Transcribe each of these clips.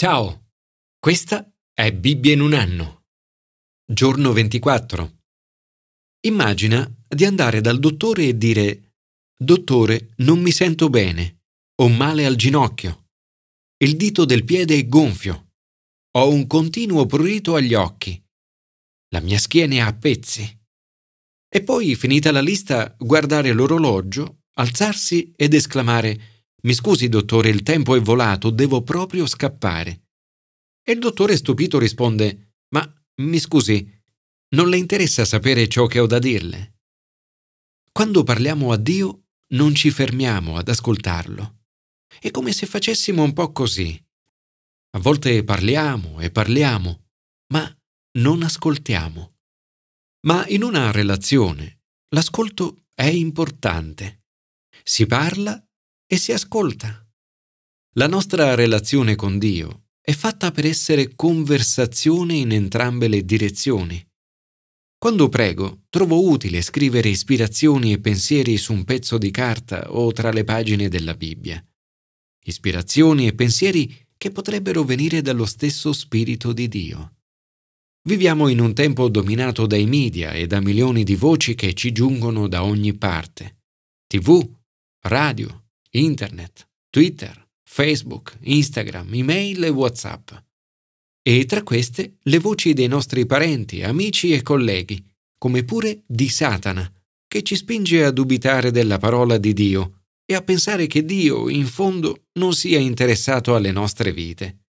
Ciao, questa è Bibbia in un anno. Giorno 24. Immagina di andare dal dottore e dire Dottore, non mi sento bene, ho male al ginocchio, il dito del piede è gonfio, ho un continuo prurito agli occhi, la mia schiena è a pezzi. E poi, finita la lista, guardare l'orologio, alzarsi ed esclamare mi scusi, dottore, il tempo è volato, devo proprio scappare. E il dottore stupito risponde Ma mi scusi, non le interessa sapere ciò che ho da dirle? Quando parliamo a Dio non ci fermiamo ad ascoltarlo. È come se facessimo un po' così. A volte parliamo e parliamo, ma non ascoltiamo. Ma in una relazione l'ascolto è importante. Si parla e si ascolta. La nostra relazione con Dio è fatta per essere conversazione in entrambe le direzioni. Quando prego, trovo utile scrivere ispirazioni e pensieri su un pezzo di carta o tra le pagine della Bibbia. Ispirazioni e pensieri che potrebbero venire dallo stesso Spirito di Dio. Viviamo in un tempo dominato dai media e da milioni di voci che ci giungono da ogni parte. TV, radio, internet, Twitter, Facebook, Instagram, email e WhatsApp. E tra queste le voci dei nostri parenti, amici e colleghi, come pure di Satana, che ci spinge a dubitare della parola di Dio e a pensare che Dio, in fondo, non sia interessato alle nostre vite.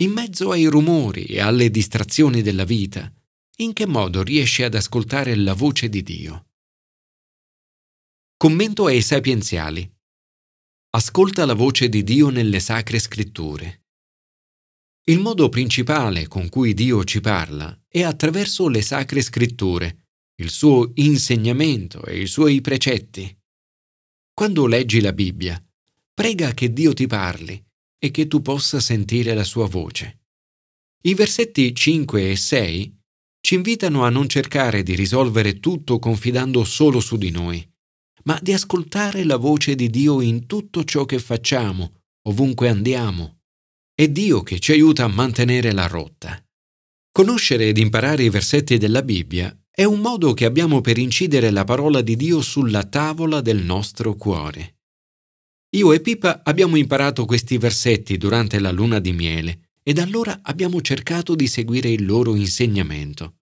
In mezzo ai rumori e alle distrazioni della vita, in che modo riesci ad ascoltare la voce di Dio? Commento ai sapienziali. Ascolta la voce di Dio nelle sacre scritture. Il modo principale con cui Dio ci parla è attraverso le sacre scritture, il suo insegnamento e i suoi precetti. Quando leggi la Bibbia, prega che Dio ti parli e che tu possa sentire la sua voce. I versetti 5 e 6 ci invitano a non cercare di risolvere tutto confidando solo su di noi ma di ascoltare la voce di Dio in tutto ciò che facciamo, ovunque andiamo. È Dio che ci aiuta a mantenere la rotta. Conoscere ed imparare i versetti della Bibbia è un modo che abbiamo per incidere la parola di Dio sulla tavola del nostro cuore. Io e Pippa abbiamo imparato questi versetti durante la luna di miele e da allora abbiamo cercato di seguire il loro insegnamento.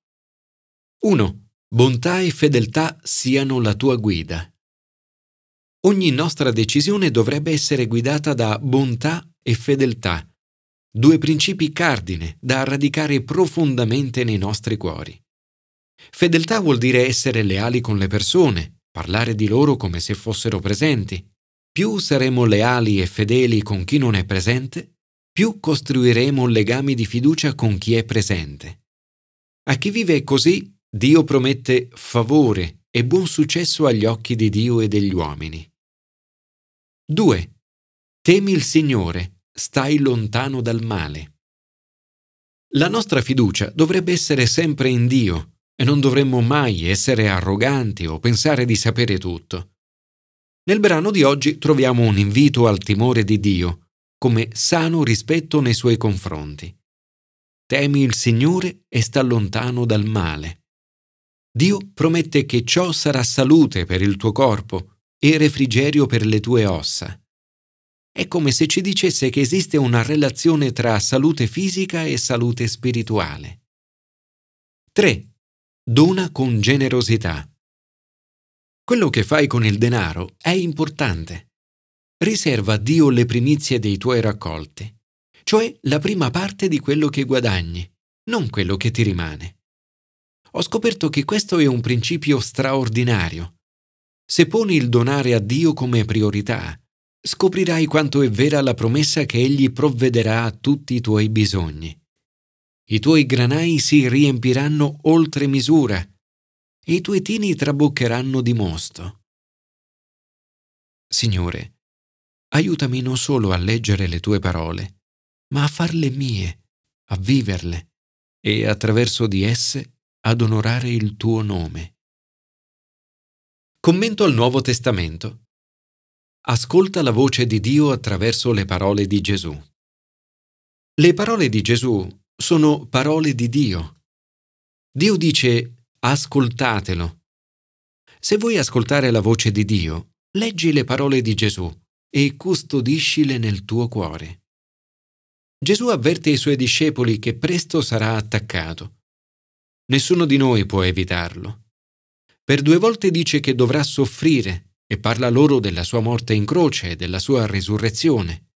1. Bontà e fedeltà siano la tua guida. Ogni nostra decisione dovrebbe essere guidata da bontà e fedeltà, due principi cardine da radicare profondamente nei nostri cuori. Fedeltà vuol dire essere leali con le persone, parlare di loro come se fossero presenti. Più saremo leali e fedeli con chi non è presente, più costruiremo legami di fiducia con chi è presente. A chi vive così, Dio promette favore e buon successo agli occhi di Dio e degli uomini. 2. Temi il Signore, stai lontano dal male. La nostra fiducia dovrebbe essere sempre in Dio e non dovremmo mai essere arroganti o pensare di sapere tutto. Nel brano di oggi troviamo un invito al timore di Dio, come sano rispetto nei suoi confronti. Temi il Signore e sta lontano dal male. Dio promette che ciò sarà salute per il tuo corpo e refrigerio per le tue ossa. È come se ci dicesse che esiste una relazione tra salute fisica e salute spirituale. 3. Dona con generosità. Quello che fai con il denaro è importante. Riserva a Dio le primizie dei tuoi raccolti, cioè la prima parte di quello che guadagni, non quello che ti rimane. Ho scoperto che questo è un principio straordinario se poni il donare a Dio come priorità, scoprirai quanto è vera la promessa che Egli provvederà a tutti i tuoi bisogni. I tuoi granai si riempiranno oltre misura e i tuoi tini traboccheranno di mosto. Signore, aiutami non solo a leggere le tue parole, ma a farle mie, a viverle e attraverso di esse ad onorare il tuo nome. Commento al Nuovo Testamento. Ascolta la voce di Dio attraverso le parole di Gesù. Le parole di Gesù sono parole di Dio. Dio dice ascoltatelo. Se vuoi ascoltare la voce di Dio, leggi le parole di Gesù e custodiscile nel tuo cuore. Gesù avverte i suoi discepoli che presto sarà attaccato. Nessuno di noi può evitarlo. Per due volte dice che dovrà soffrire e parla loro della sua morte in croce e della sua risurrezione.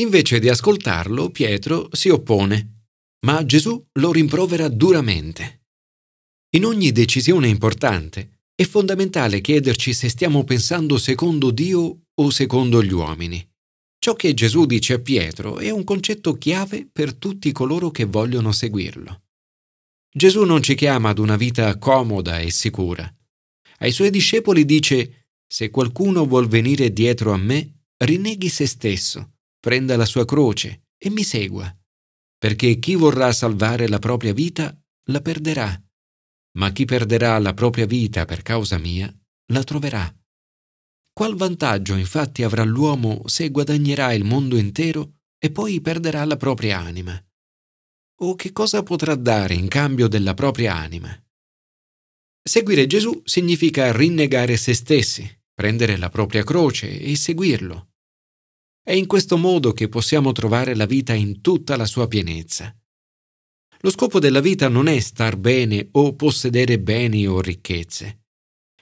Invece di ascoltarlo, Pietro si oppone, ma Gesù lo rimprovera duramente. In ogni decisione importante è fondamentale chiederci se stiamo pensando secondo Dio o secondo gli uomini. Ciò che Gesù dice a Pietro è un concetto chiave per tutti coloro che vogliono seguirlo. Gesù non ci chiama ad una vita comoda e sicura. Ai suoi discepoli dice, se qualcuno vuol venire dietro a me, rinneghi se stesso, prenda la sua croce e mi segua, perché chi vorrà salvare la propria vita la perderà, ma chi perderà la propria vita per causa mia la troverà. Qual vantaggio infatti avrà l'uomo se guadagnerà il mondo intero e poi perderà la propria anima? O che cosa potrà dare in cambio della propria anima? Seguire Gesù significa rinnegare se stessi, prendere la propria croce e seguirlo. È in questo modo che possiamo trovare la vita in tutta la sua pienezza. Lo scopo della vita non è star bene o possedere beni o ricchezze.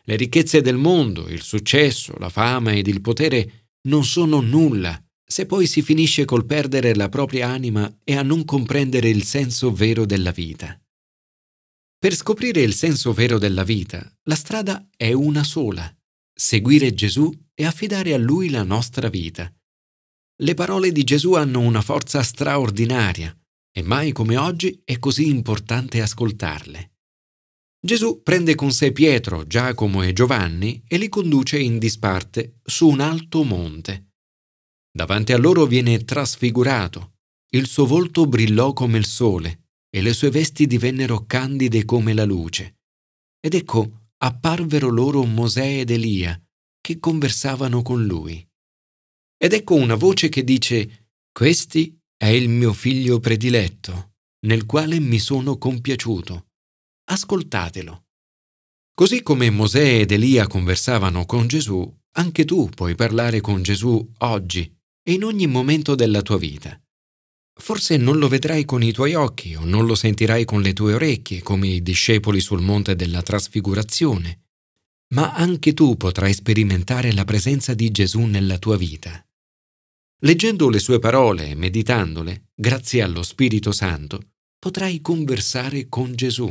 Le ricchezze del mondo, il successo, la fama ed il potere non sono nulla se poi si finisce col perdere la propria anima e a non comprendere il senso vero della vita. Per scoprire il senso vero della vita, la strada è una sola, seguire Gesù e affidare a Lui la nostra vita. Le parole di Gesù hanno una forza straordinaria e mai come oggi è così importante ascoltarle. Gesù prende con sé Pietro, Giacomo e Giovanni e li conduce in disparte su un alto monte. Davanti a loro viene trasfigurato, il suo volto brillò come il sole e le sue vesti divennero candide come la luce. Ed ecco, apparvero loro Mosè ed Elia, che conversavano con lui. Ed ecco una voce che dice, Questi è il mio figlio prediletto, nel quale mi sono compiaciuto ascoltatelo. Così come Mosè ed Elia conversavano con Gesù, anche tu puoi parlare con Gesù oggi in ogni momento della tua vita. Forse non lo vedrai con i tuoi occhi o non lo sentirai con le tue orecchie come i discepoli sul monte della trasfigurazione, ma anche tu potrai sperimentare la presenza di Gesù nella tua vita. Leggendo le sue parole e meditandole, grazie allo Spirito Santo, potrai conversare con Gesù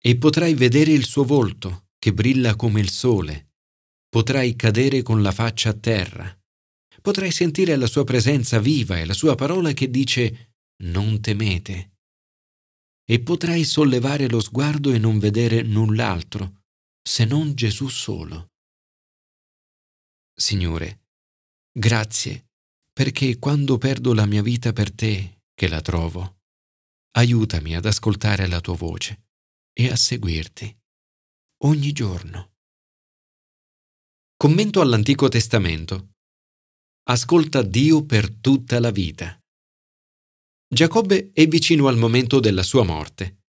e potrai vedere il suo volto che brilla come il sole. Potrai cadere con la faccia a terra. Potrai sentire la sua presenza viva e la sua parola che dice non temete. E potrai sollevare lo sguardo e non vedere null'altro se non Gesù solo. Signore, grazie perché quando perdo la mia vita per te, che la trovo, aiutami ad ascoltare la tua voce e a seguirti ogni giorno. Commento all'Antico Testamento. Ascolta Dio per tutta la vita. Giacobbe è vicino al momento della sua morte.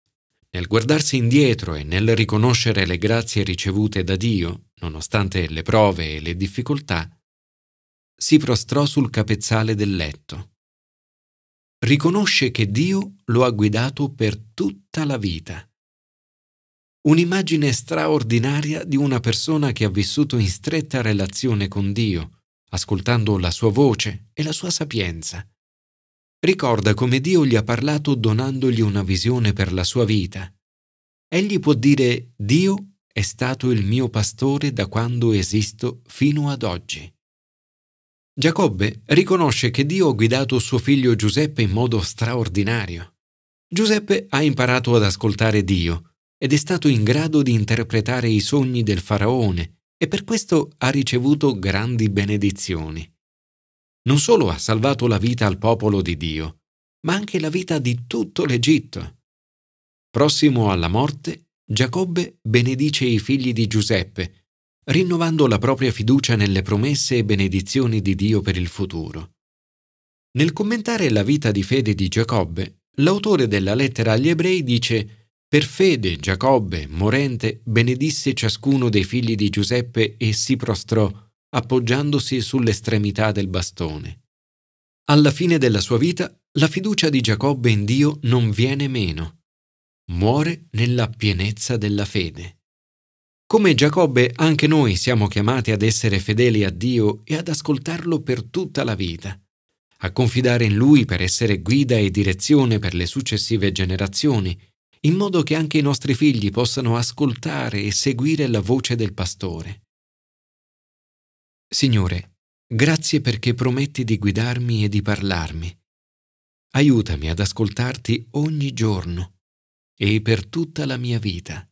Nel guardarsi indietro e nel riconoscere le grazie ricevute da Dio, nonostante le prove e le difficoltà, si prostrò sul capezzale del letto. Riconosce che Dio lo ha guidato per tutta la vita un'immagine straordinaria di una persona che ha vissuto in stretta relazione con Dio, ascoltando la sua voce e la sua sapienza. Ricorda come Dio gli ha parlato donandogli una visione per la sua vita. Egli può dire Dio è stato il mio pastore da quando esisto fino ad oggi. Giacobbe riconosce che Dio ha guidato suo figlio Giuseppe in modo straordinario. Giuseppe ha imparato ad ascoltare Dio ed è stato in grado di interpretare i sogni del faraone e per questo ha ricevuto grandi benedizioni. Non solo ha salvato la vita al popolo di Dio, ma anche la vita di tutto l'Egitto. Prossimo alla morte, Giacobbe benedice i figli di Giuseppe, rinnovando la propria fiducia nelle promesse e benedizioni di Dio per il futuro. Nel commentare la vita di fede di Giacobbe, l'autore della lettera agli ebrei dice Per fede Giacobbe, morente, benedisse ciascuno dei figli di Giuseppe e si prostrò, appoggiandosi sull'estremità del bastone. Alla fine della sua vita, la fiducia di Giacobbe in Dio non viene meno. Muore nella pienezza della fede. Come Giacobbe, anche noi siamo chiamati ad essere fedeli a Dio e ad ascoltarlo per tutta la vita a confidare in Lui per essere guida e direzione per le successive generazioni, in modo che anche i nostri figli possano ascoltare e seguire la voce del pastore. Signore, grazie perché prometti di guidarmi e di parlarmi. Aiutami ad ascoltarti ogni giorno e per tutta la mia vita.